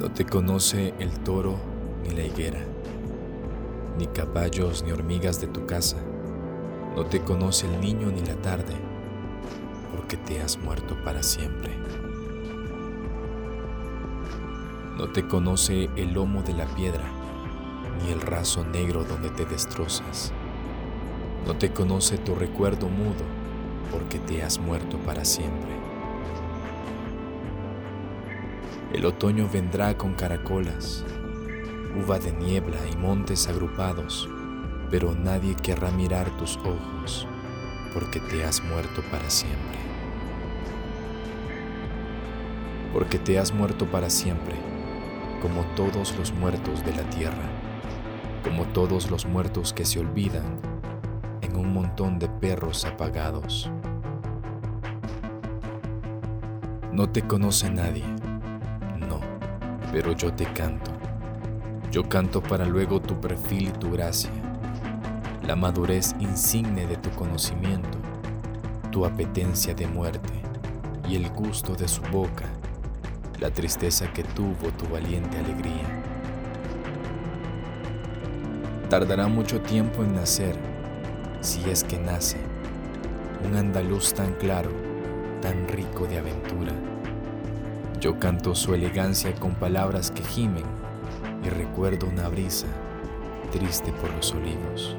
No te conoce el toro ni la higuera, ni caballos ni hormigas de tu casa. No te conoce el niño ni la tarde, porque te has muerto para siempre. No te conoce el lomo de la piedra, ni el raso negro donde te destrozas. No te conoce tu recuerdo mudo, porque te has muerto para siempre. El otoño vendrá con caracolas, uva de niebla y montes agrupados, pero nadie querrá mirar tus ojos, porque te has muerto para siempre. Porque te has muerto para siempre, como todos los muertos de la tierra, como todos los muertos que se olvidan en un montón de perros apagados. No te conoce nadie pero yo te canto. Yo canto para luego tu perfil y tu gracia, la madurez insigne de tu conocimiento, tu apetencia de muerte y el gusto de su boca, la tristeza que tuvo tu valiente alegría. Tardará mucho tiempo en nacer, si es que nace, un andaluz tan claro, tan rico de aventura yo canto su elegancia con palabras que gimen y recuerdo una brisa triste por los olivos.